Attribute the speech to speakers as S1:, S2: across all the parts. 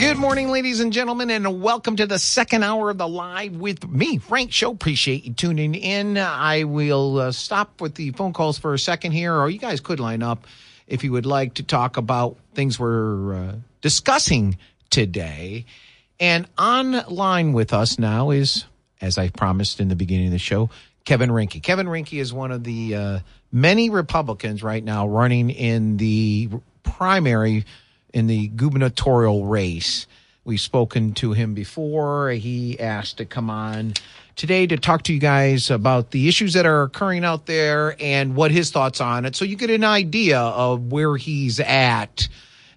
S1: Good morning, ladies and gentlemen, and welcome to the second hour of the live with me, Frank Show. Appreciate you tuning in. I will uh, stop with the phone calls for a second here, or you guys could line up if you would like to talk about things we're uh, discussing today. And online with us now is, as I promised in the beginning of the show, Kevin Rinke. Kevin Rinke is one of the uh, many Republicans right now running in the primary in the gubernatorial race. We've spoken to him before. He asked to come on today to talk to you guys about the issues that are occurring out there and what his thoughts on it. So you get an idea of where he's at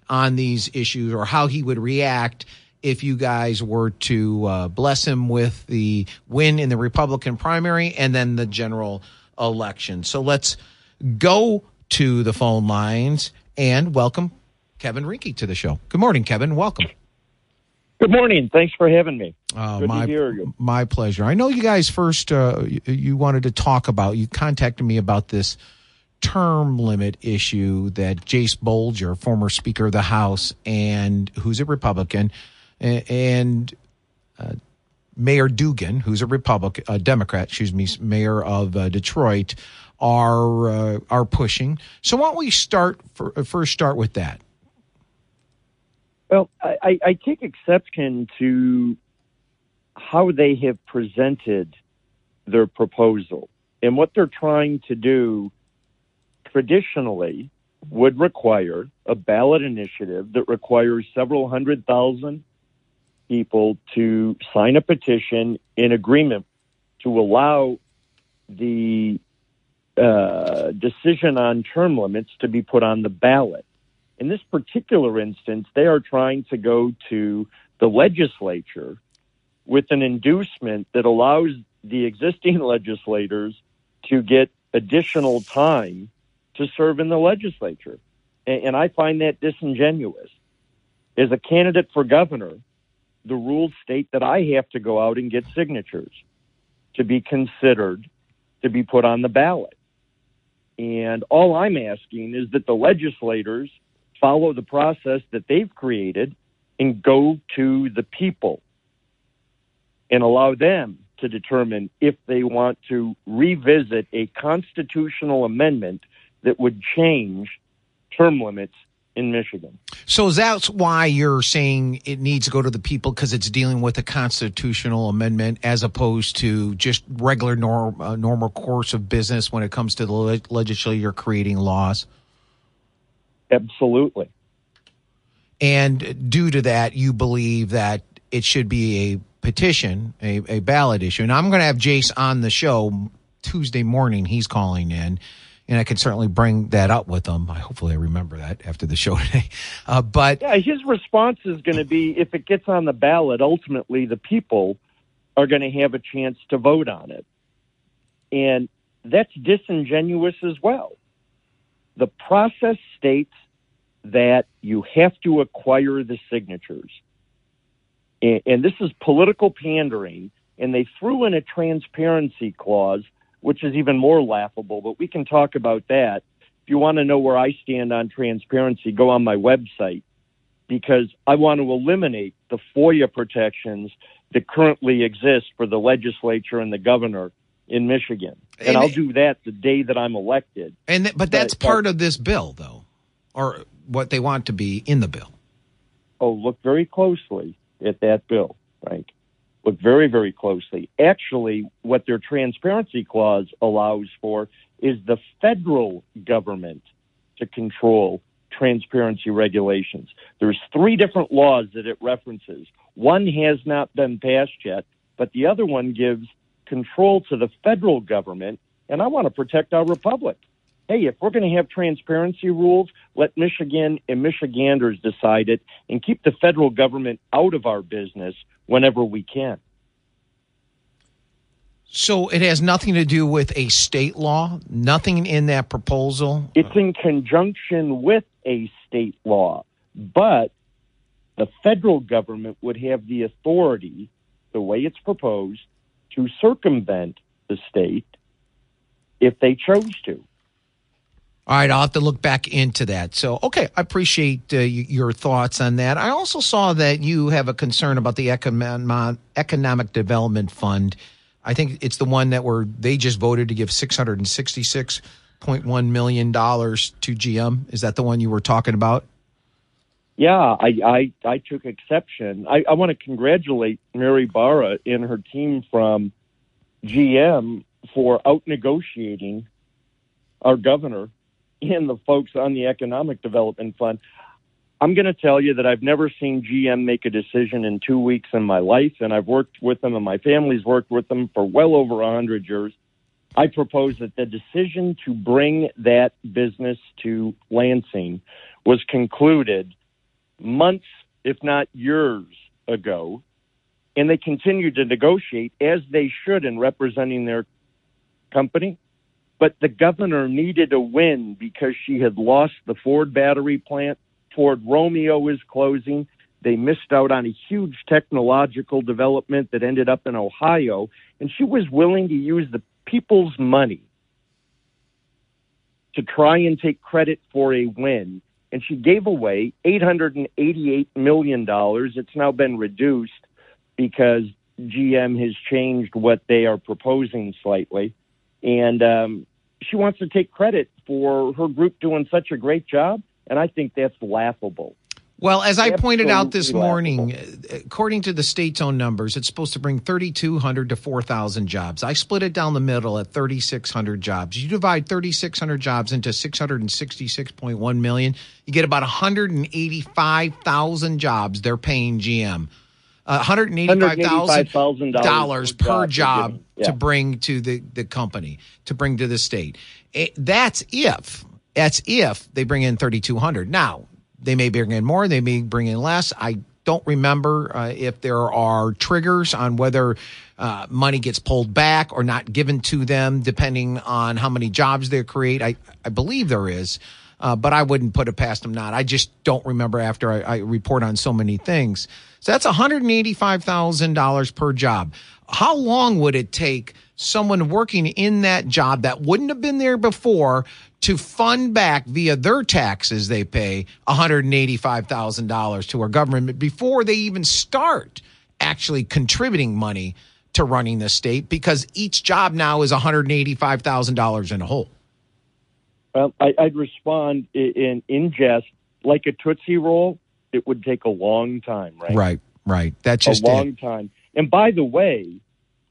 S1: on these issues or how he would react if you guys were to uh, bless him with the win in the Republican primary and then the general election. So let's go to the phone lines and welcome Kevin Rinke to the show. Good morning, Kevin. Welcome.
S2: Good morning. Thanks for having me.
S1: Uh,
S2: Good
S1: my,
S2: to hear you.
S1: My pleasure. I know you guys first, uh, you, you wanted to talk about, you contacted me about this term limit issue that Jase Bolger, former Speaker of the House, and who's a Republican, and uh, Mayor Duggan, who's a Republican, a Democrat, excuse me, Mayor of uh, Detroit, are uh, are pushing. So why don't we start for, first start with that?
S2: Well, I, I- take exception to how they have presented their proposal. And what they're trying to do traditionally would require a ballot initiative that requires several hundred thousand people to sign a petition in agreement to allow the uh, decision on term limits to be put on the ballot. In this particular instance, they are trying to go to the legislature with an inducement that allows the existing legislators to get additional time to serve in the legislature. And, I find that disingenuous. As a candidate for governor, the rules state that I have to go out and get signatures to be considered to be put on the ballot. And all I'm asking is that the legislators follow the process that they've created and go to the people and allow them to determine if they want to revisit a constitutional amendment that would change term limits in Michigan.
S1: So that's why you're saying it needs to go to the people because it's dealing with a constitutional amendment as opposed to just regular norm, uh, normal course of business when it comes to the le- legislature creating laws.
S2: Absolutely.
S1: And due to that, you believe that it should be a petition, a, a ballot issue. And I'm going to have Jase on the show Tuesday morning. He's calling in. And I can certainly bring that up with him. I hopefully I remember that after the show today. Uh, but
S2: Yeah, his response is going to be if it gets on the ballot, ultimately the people are going to have a chance to vote on it. And that's disingenuous as well. The process states that you have to acquire the signatures. And, and this is political pandering, and they threw in a transparency clause, which is even more laughable, but we can talk about that. If you want to know where I stand on transparency, go on my website because I want to eliminate the FOIA protections that currently exist for the legislature and the governor in Michigan. And,
S1: And-
S2: I'll do that the day that I'm elected.
S1: And th- but that's
S2: But-
S1: part of this bill, though, or what they want to be in the bill.
S2: Oh, look very closely at that bill, Frank. Look very, very closely. Actually, what their transparency clause allows for is the federal government to control transparency regulations. There's three different laws that it references. One has not been passed yet, but the other one gives control to the federal government, and I want to protect our republic. Hey, if we're going to have transparency rules, let Michigan and Michiganders decide it and keep the federal government out of our business whenever we can.
S1: So it has nothing to do with a state law. Nothing in that proposal.
S2: It's in conjunction with a state law, but the federal government would have the authority, the way it's proposed, to circumvent the state if they chose to.
S1: All right, I'll have to look back into that. So, okay, I appreciate uh, your thoughts on that. I also saw that you have a concern about the Economic Development Fund. I think it's the one that were they just voted to give six hundred and sixty six point one million dollars to GM. Is that the one you were talking about?
S2: Yeah, I I, I took exception. I, I want to congratulate Mary Barra and her team from GM for out negotiating our governor and the folks on the Economic Development Fund. I'm going to tell you that I've never seen GM make a decision in two weeks in my life, and I've worked with them, and my family's worked with them for well over a hundred years. I propose that the decision to bring that business to Lansing was concluded months, if not years ago, and they continued to negotiate as they should in representing their company. But the governor needed a win because she had lost the Ford battery plant. Ford Romeo is closing. They missed out on a huge technological development that ended up in Ohio. And she was willing to use the people's money to try and take credit for a win. And she gave away $888 million. It's now been reduced because GM has changed what they are proposing slightly and um, she wants to take credit for her group doing such a great job, and I think that's laughable.
S1: Well, as I pointed out this morning, laughable. according to the state's own numbers, it's supposed to bring 3,200 to 4,000 jobs. I split it down the middle at 3,600 jobs. You divide 3,600 jobs into 666.1 million, you get about 185,000 jobs they're paying GM. $185,000 per job yeah. to bring to the, the company, to bring to the state. It, that's if, that's if they bring in 3,200. Now, they may bring in more, they may bring in less. I don't remember uh, if there are triggers on whether uh, money gets pulled back or not given to them, depending on how many jobs they create. I, I believe there is. Uh, but I wouldn't put it past them not. I just don't remember after I, I report on so many things. So that's $185,000 per job. How long would it take someone working in that job that wouldn't have been there before to fund back via their taxes they pay $185,000 to our government before they even start actually contributing money to running the state because each job now is $185,000 in a hole?
S2: Well, I, would respond in, in jest like a Tootsie Roll it would take a long time, right?
S1: Right, right. That's just
S2: a long
S1: it.
S2: time. And by the way,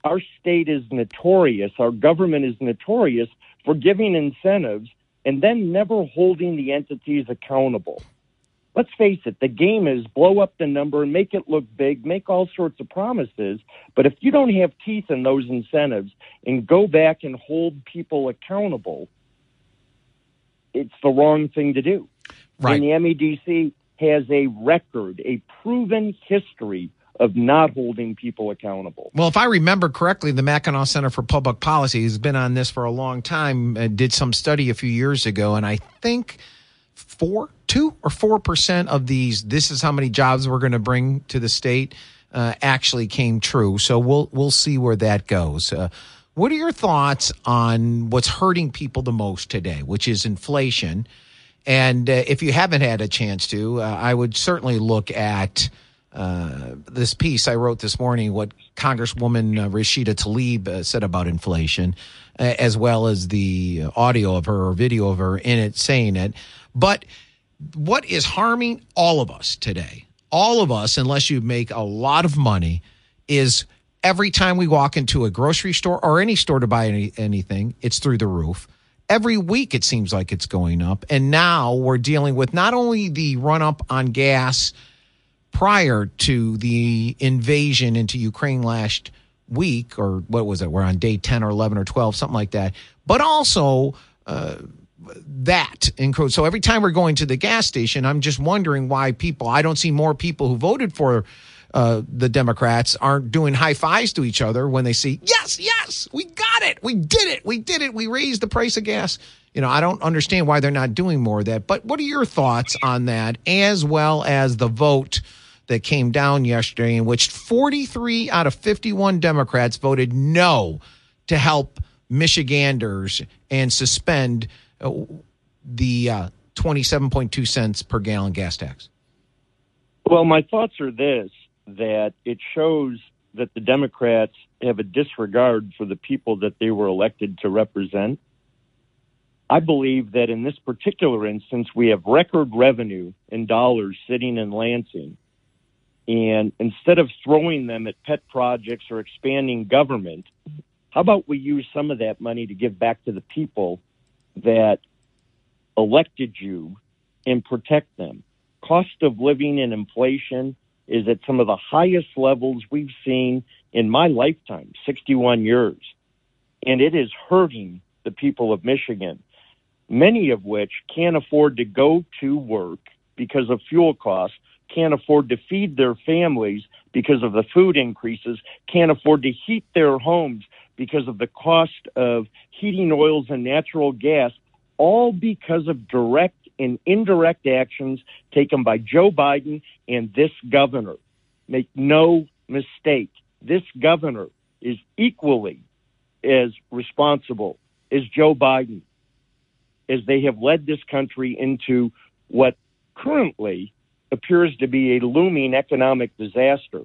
S2: our state is notorious, our government is notorious for giving incentives and then never holding the entities accountable. Let's face it, the game is blow up the number, and make it look big, make all sorts of promises. But if you don't have teeth in those incentives and go back and hold people accountable, it's the wrong thing to do.
S1: Right.
S2: And the MEDC has a record, a proven history of not holding people accountable.
S1: Well, if I remember correctly, the Mackinac Center for Public Policy has been on this for a long time. Uh, did some study a few years ago, and I think four, two or four percent of these. This is how many jobs we're going to bring to the state. Uh, actually came true. So we'll we'll see where that goes. Uh, what are your thoughts on what's hurting people the most today, which is inflation? And uh, if you haven't had a chance to, uh, I would certainly look at uh, this piece I wrote this morning, what Congresswoman uh, Rashida Tlaib uh, said about inflation, uh, as well as the audio of her or video of her in it saying it. But what is harming all of us today, all of us, unless you make a lot of money, is every time we walk into a grocery store or any store to buy any, anything, it's through the roof every week it seems like it's going up. And now we're dealing with not only the run up on gas prior to the invasion into Ukraine last week, or what was it? We're on day 10 or 11 or 12, something like that, but also. Uh, that in quote. So every time we're going to the gas station, I'm just wondering why people. I don't see more people who voted for uh, the Democrats aren't doing high fives to each other when they see, yes, yes, we got it, we did it, we did it, we raised the price of gas. You know, I don't understand why they're not doing more of that. But what are your thoughts on that, as well as the vote that came down yesterday, in which 43 out of 51 Democrats voted no to help Michiganders and suspend uh, the uh, 27.2 cents per gallon gas tax?
S2: Well, my thoughts are this that it shows that the Democrats have a disregard for the people that they were elected to represent. I believe that in this particular instance, we have record revenue in dollars sitting in Lansing. And instead of throwing them at pet projects or expanding government, how about we use some of that money to give back to the people that elected you and protect them? Cost of living and inflation is at some of the highest levels we've seen in my lifetime, 61 years. And it is hurting the people of Michigan, many of which can't afford to go to work because of fuel costs can't afford to feed their families because of the food increases, can't afford to heat their homes because of the cost of heating oils and natural gas, all because of direct and indirect actions taken by Joe Biden and this governor. Make no mistake, this governor is equally as responsible as Joe Biden, as they have led this country into what currently appears to be a looming economic disaster.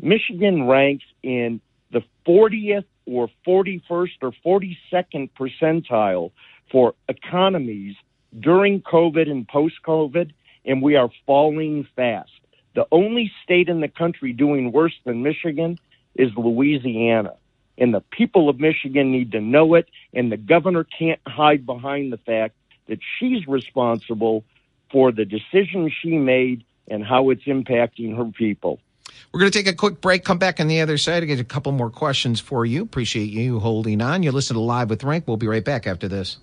S2: Michigan ranks in the 40th or 41st or 42nd percentile for economies during COVID and post COVID, and we are falling fast. The only state in the country doing worse than Michigan is Louisiana. And the people of Michigan need to know it, and the governor can't hide behind the fact that she's responsible for the decisions she made and how it's impacting her people.
S1: We're going to take a quick break, come back on the other side to get a couple more questions for you. Appreciate you holding on. You listen to Live with Frank. We'll be right back after this.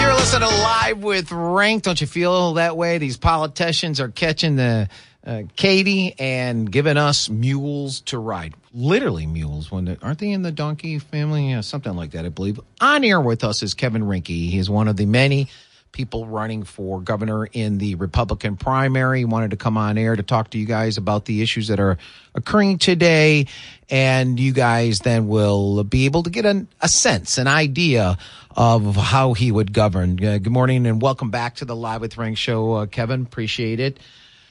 S1: You're listening to Live with Frank. Don't you feel that way? These politicians are catching the uh, Katie and giving us mules to ride. Literally mules. When aren't they in the donkey family? Yeah, something like that, I believe. On air with us is Kevin Rinke. He is one of the many people running for governor in the Republican primary. Wanted to come on air to talk to you guys about the issues that are occurring today. And you guys then will be able to get an, a sense, an idea of how he would govern. Uh, good morning and welcome back to the Live with Frank show, uh, Kevin. Appreciate it.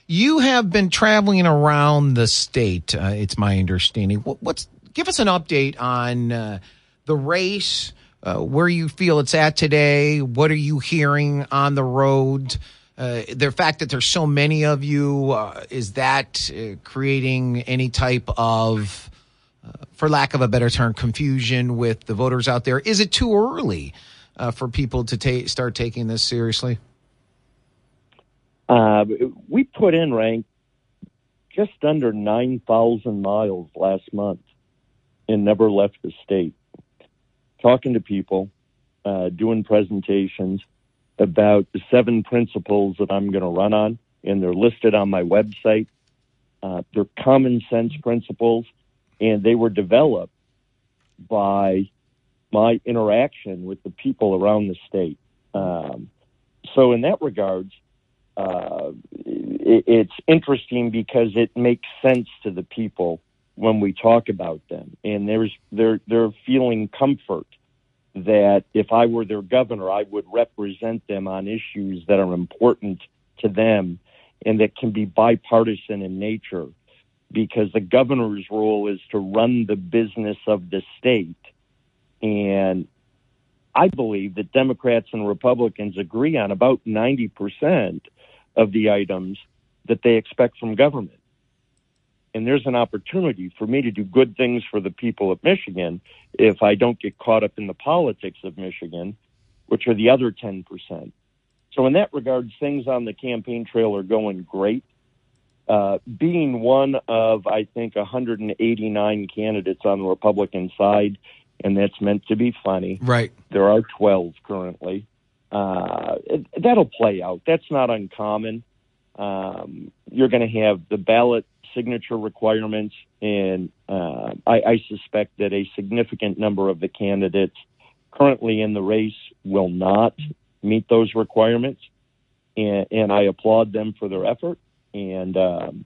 S1: You have been traveling around the state. Uh, it's my understanding. What, what's give us an update on uh, the race? Uh, where you feel it's at today. What are you hearing on the road? Uh, the fact that there's so many of you, uh, is that uh, creating any type of, uh, for lack of a better term, confusion with the voters out there? Is it too early for people to ta- start taking this seriously?
S2: we put in rank just under 9,000 miles last month and never left the state talking to people, uh, doing presentations about the seven principles that I'm going to run on, and they're listed on my website. Uh, they're common sense principles, and they were developed by my interaction with the people around the state. Um, so, in that regards, uh, it, it's interesting because it makes sense to the people when we talk about them, and there's they're they're feeling comfort that if I were their governor, I would represent them on issues that are important to them and that can be bipartisan in nature. Because the governor's role is to run the business of the state. And I believe that Democrats and Republicans agree on about 90% of the items that they expect from government and there's an opportunity for me to do good things for the people of Michigan if I don't get caught up in the politics of Michigan, which are the other 10%. So, in that regard, things on the campaign trail are going great. Uh, being one of, I think, 189 candidates on the Republican side, and that's meant to be funny.
S1: Right.
S2: There are 12 currently. Uh, it, that'll play out. That's not uncommon. Um, you're going to have the ballot signature requirements, and uh, I, I suspect that a significant number of the candidates currently in the race will not meet those requirements, and, and I applaud them for their effort and um,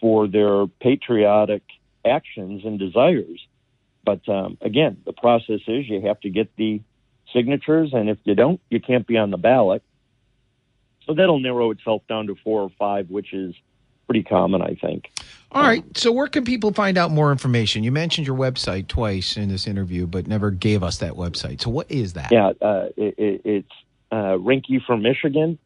S2: for their patriotic actions and desires. But um, again, the process is you have to get the signatures, and if you don't, you can't be on the ballot. So that'll narrow itself down to four or five, which is pretty common, I think.
S1: All right. So, where can people find out more information? You mentioned your website twice in this interview, but never gave us that website. So, what is that?
S2: Yeah, uh, it, it, it's uh, Rinke for Michigan.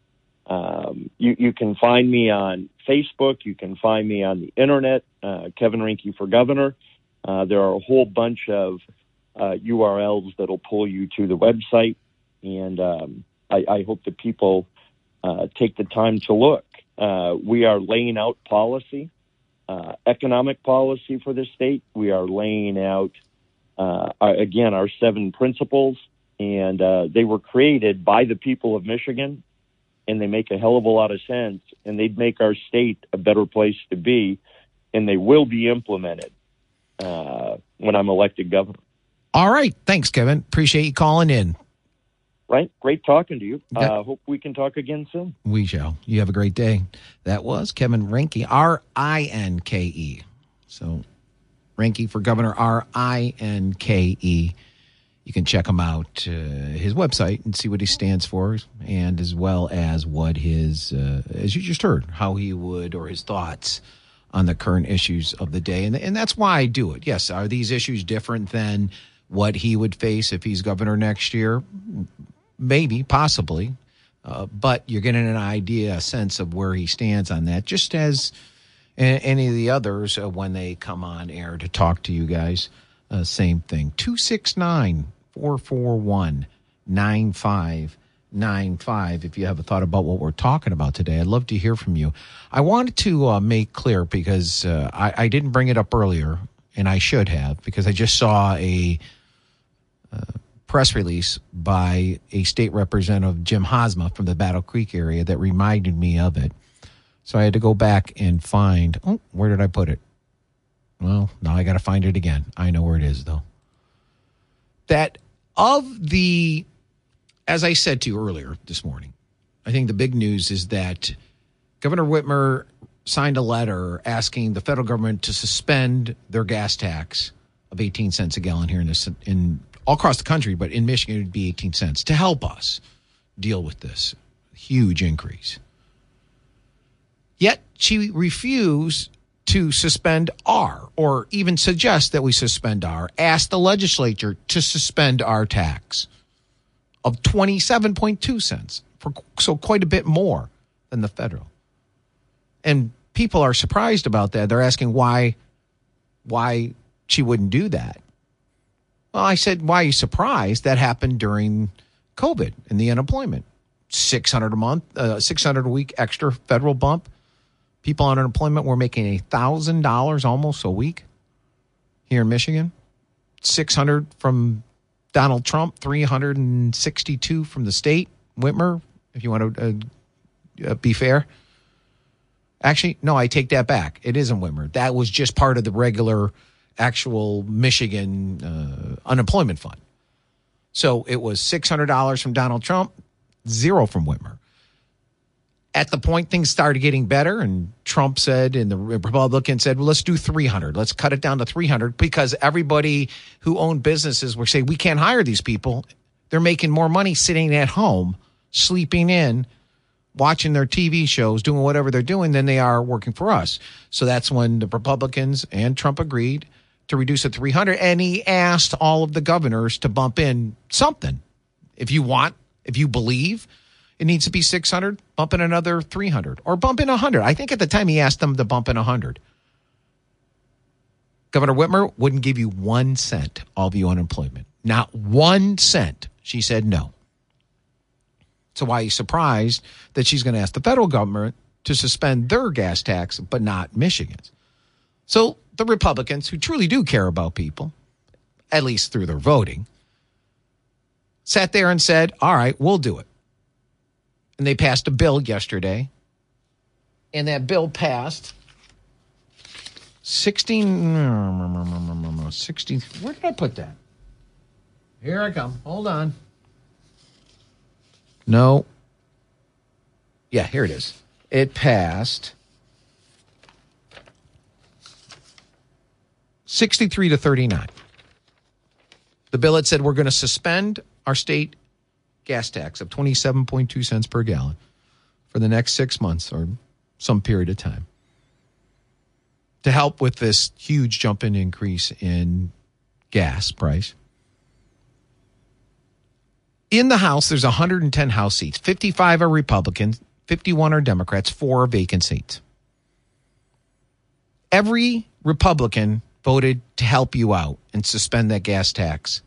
S2: Um, you, you can find me on Facebook. You can find me on the internet, uh, Kevin Rinke for Governor. Uh, there are a whole bunch of uh, URLs that'll pull you to the website, and um, I, I, hope that people uh, take the time to look. Uh, we are laying out policy, uh, economic policy for the state. We are laying out, our, again, our seven principles, and they were created by the people of Michigan and they make a hell of a lot of sense and they'd make our state a better place to be and they will be implemented uh, when I'm elected governor.
S1: All right. Thanks, Kevin. Appreciate you calling in.
S2: Right. Great talking to you. Uh, hope we can talk again soon.
S1: We shall. You have a great day. That was Kevin Rinke, R I N K E. So, Rinke for Governor, R I N K E you can check him out uh, his website and see what he stands for and as well as what his uh, as you just heard how he would or his thoughts on the current issues of the day and, and that's why i do it yes are these issues different than what he would face if he's governor next year maybe possibly uh, but you're getting an idea a sense of where he stands on that just as any of the others uh, when they come on air to talk to you guys uh, same thing 269 441 9595 if you have a thought about what we're talking about today. I'd love to hear from you. I wanted to uh, make clear because uh, I, I, didn't bring it up earlier, and I should have because I just saw a uh, press release by a state representative, Jim Haadsma from the Battle Creek area, that reminded me of it. So I had to go back and find, oh, where did I put it? Well, now I got to find it again. I know where it is, though. That of the, as I said to you earlier this morning, I think the big news is that Governor Whitmer signed a letter asking the federal government to suspend their gas tax of 18 cents a gallon here in this in all across the country, but in Michigan it would be 18 cents to help us deal with this huge increase. Yet she refused to suspend our, or even suggest that we suspend our, ask the legislature to suspend our tax of 27.2 cents, for, so quite a bit more than the federal. And people are surprised about that. They're asking why, why she wouldn't do that. Well, I said, why are you surprised? That happened during COVID and the unemployment. 600 a month, uh, 600 a week extra federal bump people on unemployment were making a thousand dollars almost a week here in Michigan. Six hundred from Donald Trump, three hundred and sixty-two from the state. Whitmer, if you want to uh, uh, be fair. Actually, no, I take that back. It isn't Whitmer. That was just part of the regular, actual Michigan uh, unemployment fund. So it was six hundred dollars from Donald Trump, zero from Whitmer at the point things started getting better and Trump said and the Republicans said, well, let's do 300. Let's cut it down to 300 because everybody who owned businesses were saying, we can't hire these people. They're making more money sitting at home, sleeping in, watching their TV shows, doing whatever they're doing than they are working for us. So that's when the Republicans and Trump agreed to reduce it to 300. And he asked all of the governors to bump in something. If you want, if you believe, it needs to be 600, bump in another 300 or bump in 100. I think at the time he asked them to bump in 100. Governor Whitmer wouldn't give you one cent of you unemployment. Not one cent. She said no. So why are you surprised that she's going to ask the federal government to suspend their gas tax, but not Michigan's? So the Republicans, who truly do care about people, at least through their voting, sat there and said, all right, we'll do it and they passed a bill yesterday. And that bill passed 16, 16 where did I put that? Here I come. Hold on. No. Yeah, here it is. It passed 63 to 39. The bill had said we're going to suspend our state gas tax of 27.2 cents per gallon for the next six months or some period of time to help with this huge jump in increase in gas price. In the House, there's 110 House seats. 55 are Republicans, 51 are Democrats, four are vacant seats. Every Republican voted to help you out and suspend that gas tax.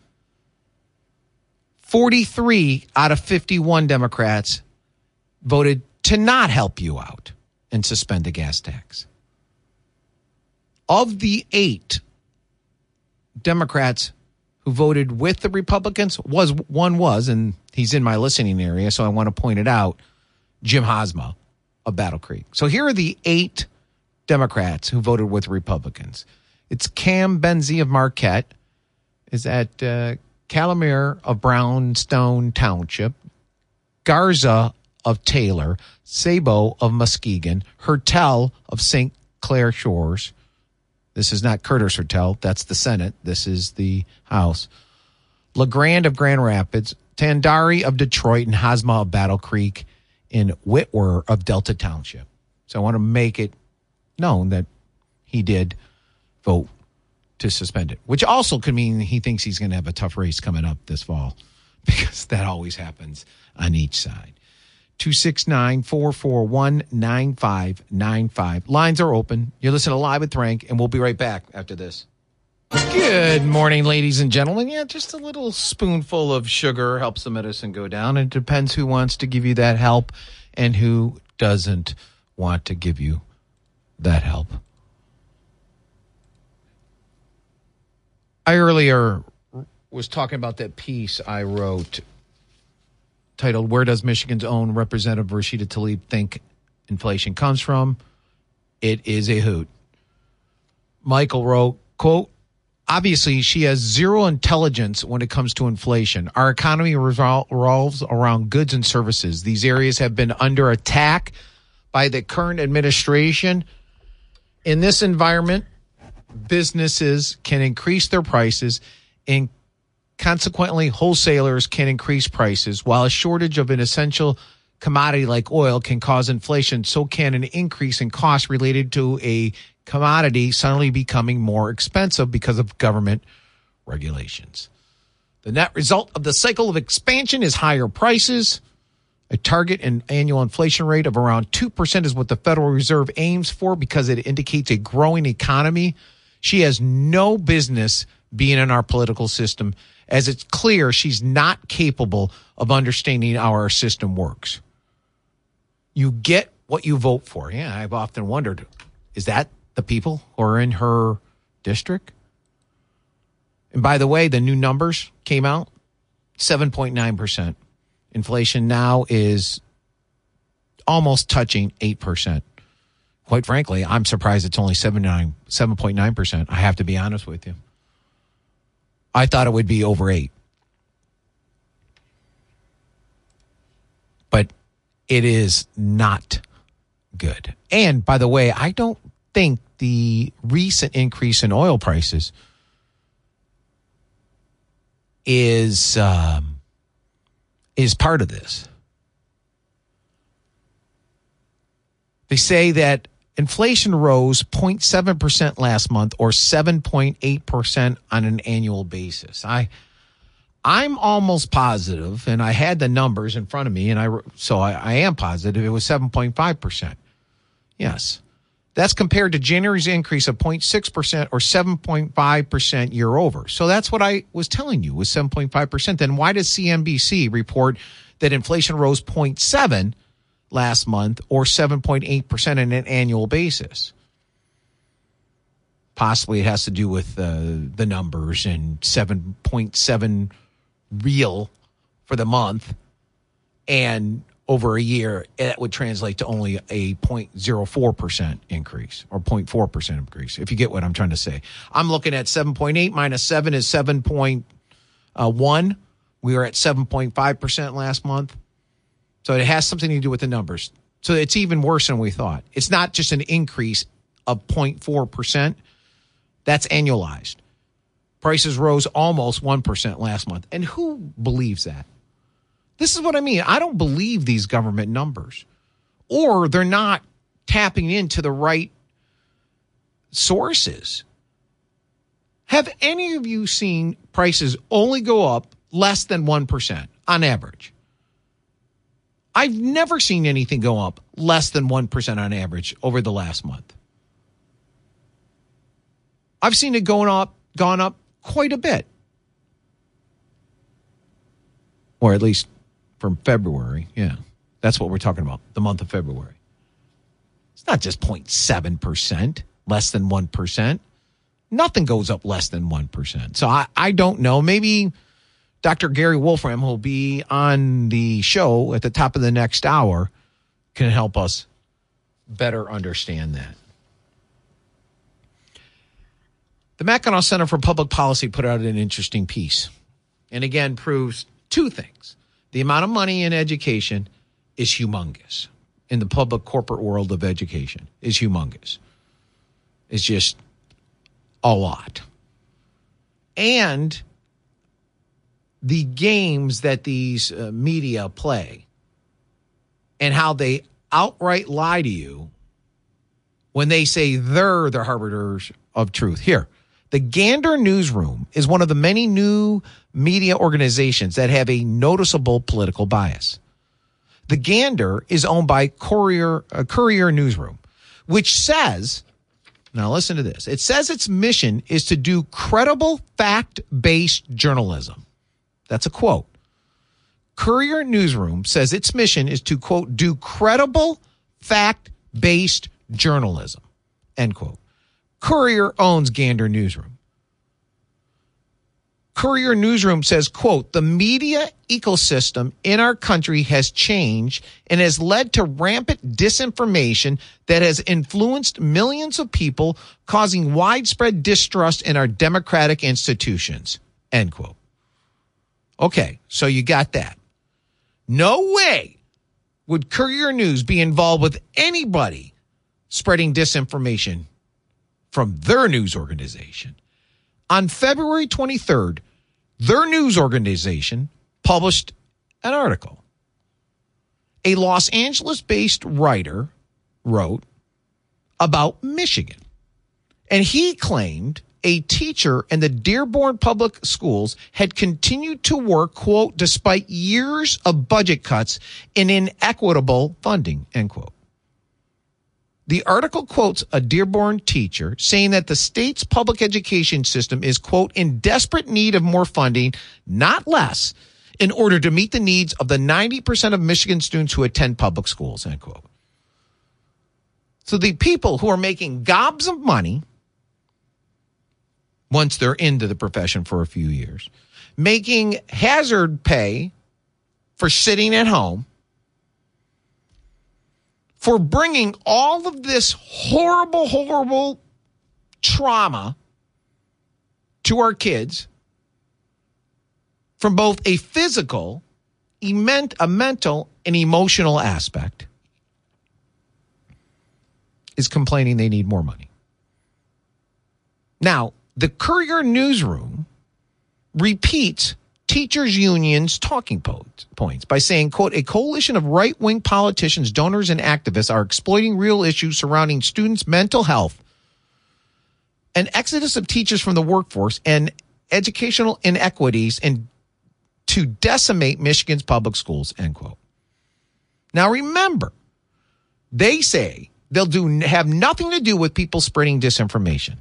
S1: 43 out of 51 Democrats voted to not help you out and suspend the gas tax. Of the eight Democrats who voted with the Republicans, was one was, and he's in my listening area, so I want to point it out, Jim Haadsma of Battle Creek. So here are the eight Democrats who voted with Republicans. It's Cambensy of Marquette, is at uh, Camilleri of Brownstown Township, Garza of Taylor, Sabo of Muskegon, Hertel of St. Clair Shores. This is not Curtis Hertel. That's the Senate. This is the House. LaGrand of Grand Rapids, Tandari of Detroit, and Haadsma of Battle Creek in Witwer of Delta Township. So I want to make it known that he did vote to suspend it, which also could mean he thinks he's going to have a tough race coming up this fall because that always happens on each side. 269 441 9595. Lines are open. You're listening to Live with Frank, and we'll be right back after this. Good morning, ladies and gentlemen. Yeah, just a little spoonful of sugar helps the medicine go down. It depends who wants to give you that help and who doesn't want to give you that help. I earlier was talking about that piece I wrote titled Where Does Michigan's Own Representative Rashida Tlaib Think Inflation Comes From? It is a hoot. Michael wrote, quote, obviously she has zero intelligence when it comes to inflation. Our economy revolves around goods and services. These areas have been under attack by the current administration. In this environment, businesses can increase their prices and consequently wholesalers can increase prices. While a shortage of an essential commodity like oil can cause inflation so can an increase in cost related to a commodity suddenly becoming more expensive because of government regulations. The net result of the cycle of expansion is higher prices. A target and annual inflation rate of around 2% is what the Federal Reserve aims for because it indicates a growing economy she has no business being in our political system, as it's clear she's not capable of understanding how our system works. You get what you vote for. Yeah, I've often wondered is that the people who are in her district? And by the way, the new numbers came out 7.9%. Inflation now is almost touching 8% quite frankly, I'm surprised it's only 7.9%. I have to be honest with you. I thought it would be over 8. But it is not good. And by the way, I don't think the recent increase in oil prices is um, is part of this. They say that Inflation rose 0.7% last month or 7.8% on an annual basis. I I'm almost positive and I had the numbers in front of me and I so I, I am positive it was 7.5%. Yes. That's compared to January's increase of 0.6% or 7.5% year over. So that's what I was telling you was 7.5%. Then why does CNBC report that inflation rose 0.7 last month or 7.8% on an annual basis. Possibly it has to do with uh, the numbers and 7.7 real for the month. And over a year, that would translate to only a 0.04% increase or 0.4% increase, if you get what I'm trying to say. I'm looking at 7.8 minus 7 is 7.1. Uh, we were at 7.5% last month. So it has something to do with the numbers. So it's even worse than we thought. It's not just an increase of 0.4%. That's annualized. Prices rose almost 1% last month. And who believes that? This is what I mean. I don't believe these government numbers, or they're not tapping into the right sources. Have any of you seen prices only go up less than 1% on average? I've never seen anything go up less than 1% on average over the last month. I've seen it going up, gone up quite a bit. Or at least from February. Yeah. That's what we're talking about, the month of February. It's not just 0.7%, less than 1%. Nothing goes up less than 1%. So I, I don't know. Maybe Dr. Gary Wolfram, who'll be on the show at the top of the next hour, can help us better understand that. The Mackinac Center for Public Policy put out an interesting piece and again proves two things. The amount of money in education is humongous in the public corporate world of education is humongous. It's just a lot. And the games that these uh, media play and how they outright lie to you when they say they're the harbingers of truth. Here, the Gander Newsroom is one of the many new media organizations that have a noticeable political bias. The Gander is owned by Courier, uh, Courier Newsroom, which says, now listen to this. It says its mission is to do credible fact based journalism. That's a quote. Courier Newsroom says its mission is to, quote, do credible fact based journalism, end quote. Courier owns Gander Newsroom. Courier Newsroom says, quote, the media ecosystem in our country has changed and has led to rampant disinformation that has influenced millions of people, causing widespread distrust in our democratic institutions, end quote. Okay, so you got that. No way would Courier News be involved with anybody spreading disinformation from their news organization. On February 23rd, their news organization published an article. A Los Angeles based writer wrote about Michigan. And he claimed a teacher in the Dearborn Public Schools had continued to work, quote, despite years of budget cuts and inequitable funding, end quote. The article quotes a Dearborn teacher saying that the state's public education system is, quote, in desperate need of more funding, not less, in order to meet the needs of the 90% of Michigan students who attend public schools, end quote. So the people who are making gobs of money once they're into the profession for a few years, making hazard pay for sitting at home, for bringing all of this horrible, horrible trauma to our kids from both a physical, a mental, and emotional aspect is complaining they need more money. Now, the Courier newsroom repeats teachers unions talking points by saying quote a coalition of right-wing politicians donors and activists are exploiting real issues surrounding students mental health an exodus of teachers from the workforce and educational inequities and to decimate michigan's public schools end quote. Now remember they say they'll do have nothing to do with people spreading disinformation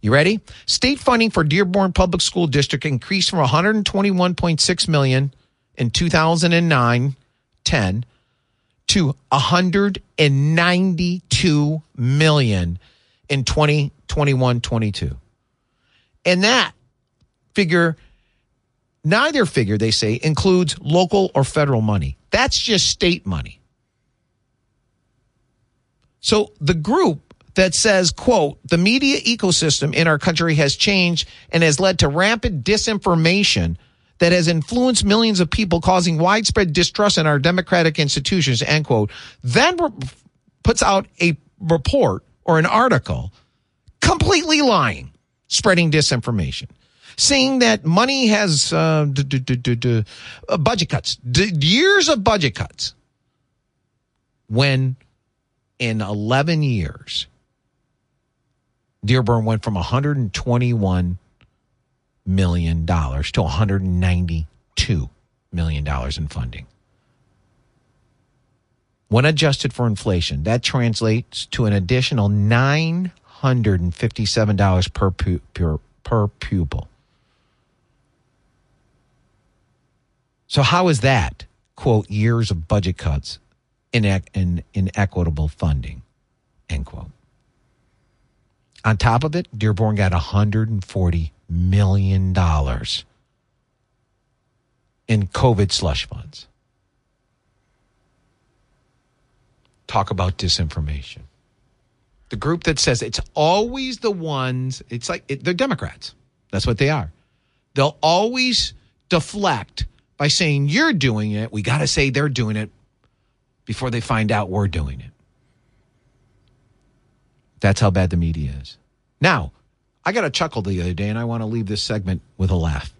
S1: you ready? State funding for Dearborn Public School District increased from 121.6 million in 2009 10 to 192 million in 2021 22. And that figure neither figure they say includes local or federal money. That's just state money. So the group that says, quote, the media ecosystem in our country has changed and has led to rampant disinformation that has influenced millions of people, causing widespread distrust in our democratic institutions, end quote, then puts out a report or an article completely lying, spreading disinformation. saying that money has uh, d- d- d- uh, budget cuts, years of budget cuts. When in 11 years, Dearborn went from 121 million dollars to 192 million dollars in funding. When adjusted for inflation, that translates to an additional $957 per, pu- per, per pupil. So, how is that, quote, years of budget cuts in, in inequitable funding, end quote? On top of it, Dearborn got $140 million in COVID slush funds. talk about disinformation. The group that says it's always the ones, it's like it, they're Democrats. That's what they are. They'll always deflect by saying you're doing it. We got to say they're doing it before they find out we're doing it. That's how bad the media is. Now, I got a chuckle the other day, and I want to leave this segment with a laugh.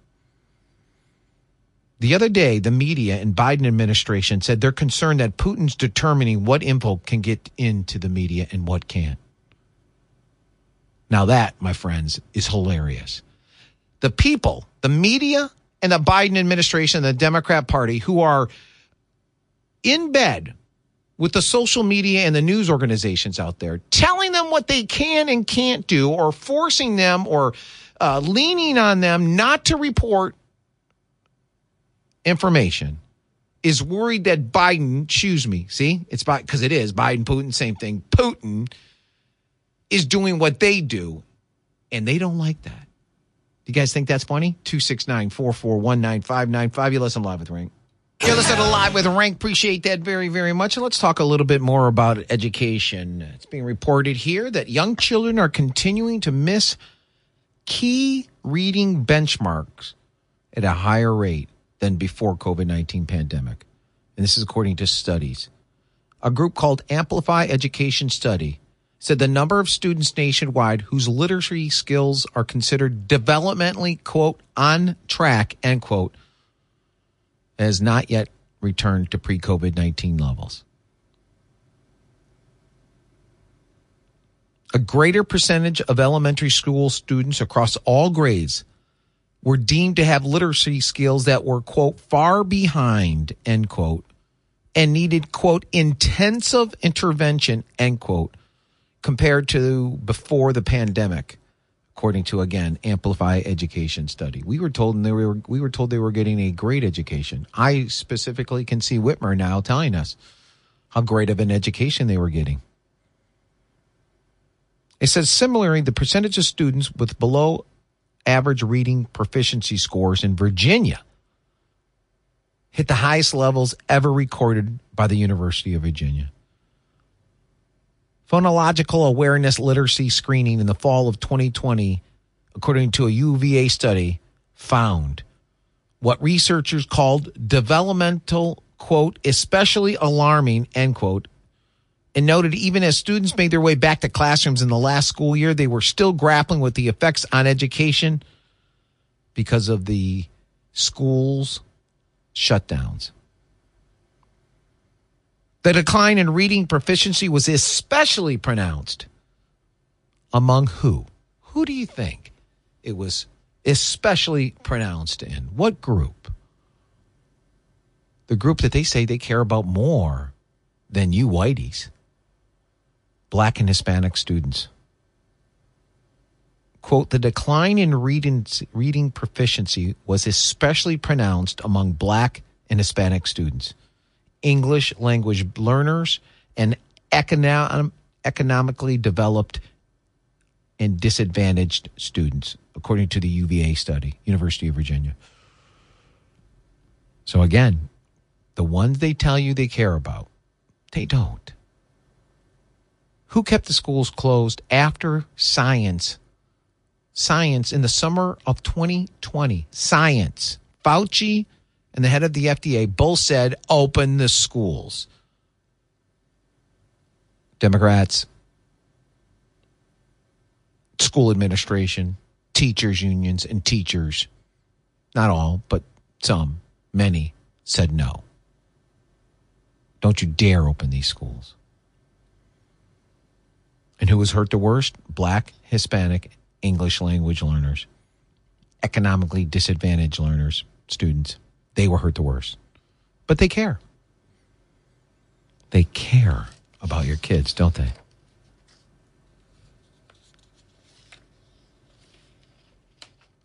S1: The other day, the media and Biden administration said they're concerned that Putin's determining what info can get into the media and what can't. Now, that, my friends, is hilarious. The people, the media, and the Biden administration, the Democrat Party, who are in bed with the social media and the news organizations out there, telling them what they can and can't do, or forcing them or uh, leaning on them not to report information is worried that Biden, choose me, see, it's because it is Biden, Putin, same thing. Putin is doing what they do, and they don't like that. Do you guys think that's funny? 269 441 9595. You listen live with Frank. You're listening live with Frank. Appreciate that very, very much. And let's talk a little bit more about education. It's being reported here that young children are continuing to miss key reading benchmarks at a higher rate than before COVID-19 pandemic. And this is according to studies. A group called Amplify Education Study said the number of students nationwide whose literacy skills are considered developmentally, quote, on track, end quote, has not yet returned to pre COVID 19 levels. A greater percentage of elementary school students across all grades were deemed to have literacy skills that were, quote, far behind, end quote, and needed, quote, intensive intervention, end quote, compared to before the pandemic, according to, again, Amplify Education Study. We were told they were, we were told they were getting a great education. I specifically can see Whitmer now telling us how great of an education they were getting. It says similarly, the percentage of students with below average reading proficiency scores in Virginia hit the highest levels ever recorded by the University of Virginia. Phonological awareness literacy screening in the fall of 2020, according to a UVA study, found what researchers called developmental, quote, especially alarming, end quote, and noted even as students made their way back to classrooms in the last school year, they were still grappling with the effects on education because of the schools' shutdowns. The decline in reading proficiency was especially pronounced among who? Who do you think it was especially pronounced in? What group? The group that they say they care about more than you whiteys black and Hispanic students. Quote, the decline in reading, reading proficiency was especially pronounced among black and Hispanic students, English language learners, and econom- economically developed and disadvantaged students, according to the UVA study, University of Virginia. So again, the ones they tell you they care about, they don't. Who kept the schools closed after science? Science in the summer of 2020. Science. Fauci and the head of the FDA both said open the schools. Democrats, school administration, teachers' unions and teachers, not all, but some, many, said no. Don't you dare open these schools. And who was hurt the worst? Black, Hispanic, English language learners, economically disadvantaged learners, students. They were hurt the worst. But they care. They care about your kids, don't they?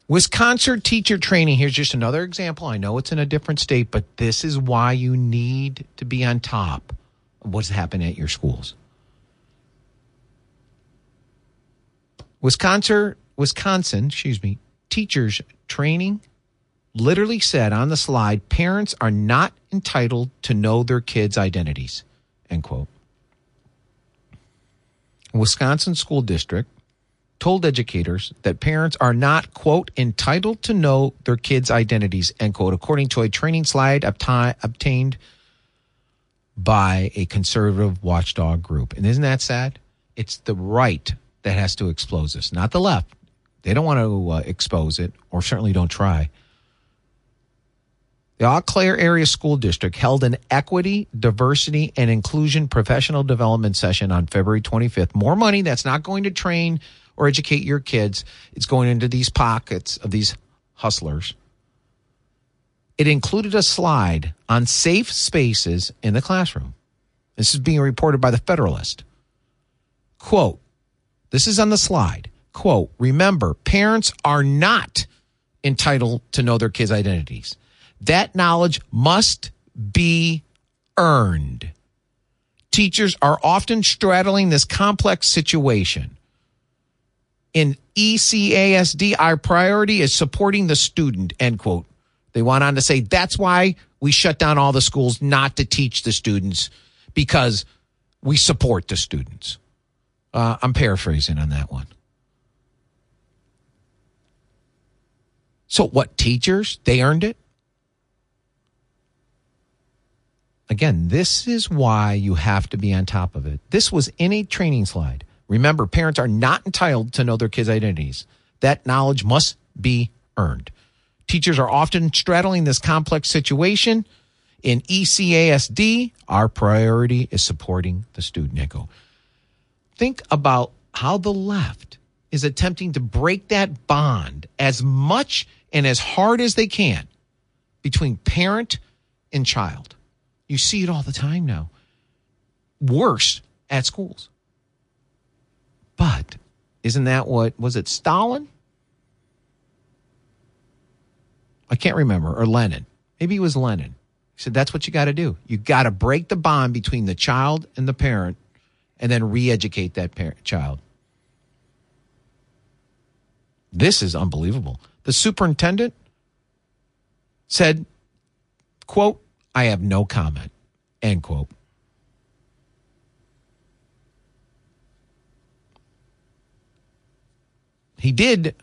S1: Wisconsin teacher training. Here's just another example. I know it's in a different state, but this is why you need to be on top of what's happening at your schools. Wisconsin, Wisconsin, excuse me, teachers training literally said on the slide, parents are not entitled to know their kids' identities. End quote. Wisconsin School District told educators that parents are not, quote, entitled to know their kids' identities, end quote, according to a training slide obtained by a conservative watchdog group. And isn't that sad? It's the right that has to expose this, not the left. They don't want to uh, expose it, or certainly don't try. The Eau Claire Area School District held an equity, diversity, and inclusion professional development session on February 25th. More money that's not going to train or educate your kids. It's going into these pockets of these hustlers. It included a slide on safe spaces in the classroom. This is being reported by the Federalist. Quote, this is on the slide. Quote, remember, parents are not entitled to know their kids' identities. That knowledge must be earned. Teachers are often straddling this complex situation in ECASD, our priority is supporting the student, end quote. They went on to say that's why we shut down all the schools not to teach the students because we support the students. Uh, I'm paraphrasing on that one. So, what teachers? They earned it. Again, this is why you have to be on top of it. This was in a training slide. Remember, parents are not entitled to know their kids' identities. That knowledge must be earned. Teachers are often straddling this complex situation. In ECASD, our priority is supporting the student echo. Think about how the left is attempting to break that bond as much and as hard as they can between parent and child. You see it all the time now. Worse at schools. But isn't that what was it Stalin? I can't remember, or Lenin. Maybe it was Lenin. He said that's what you got to do. You got to break the bond between the child and the parent and then re-educate that parent, child. This is unbelievable. The superintendent said, quote, I have no comment, end quote. He did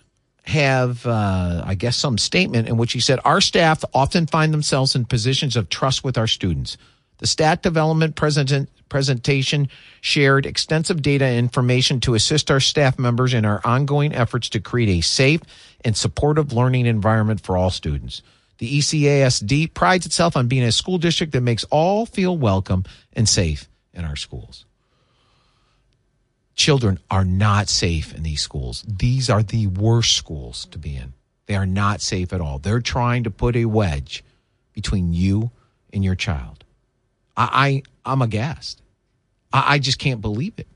S1: have, uh, I guess, some statement in which he said, Our staff often find themselves in positions of trust with our students. The stat development present- presentation shared extensive data and information to assist our staff members in our ongoing efforts to create a safe and supportive learning environment for all students. The ECASD prides itself on being a school district that makes all feel welcome and safe in our schools children are not safe in these schools. These are the worst schools to be in. They are not safe at all. They're trying to put a wedge between you and your child. I, I am aghast. I, I just can't believe it.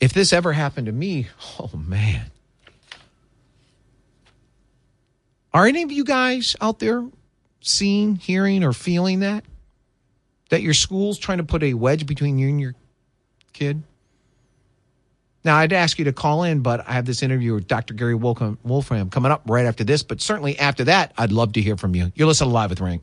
S1: If this ever happened to me, oh man. Are any of you guys out there seeing, hearing, or feeling that? That your school's trying to put a wedge between you and your kid? Now, I'd ask you to call in, but I have this interview with Dr. Gary Wolfram coming up right after this. But certainly after that, I'd love to hear from you. You're listening Live with Frank.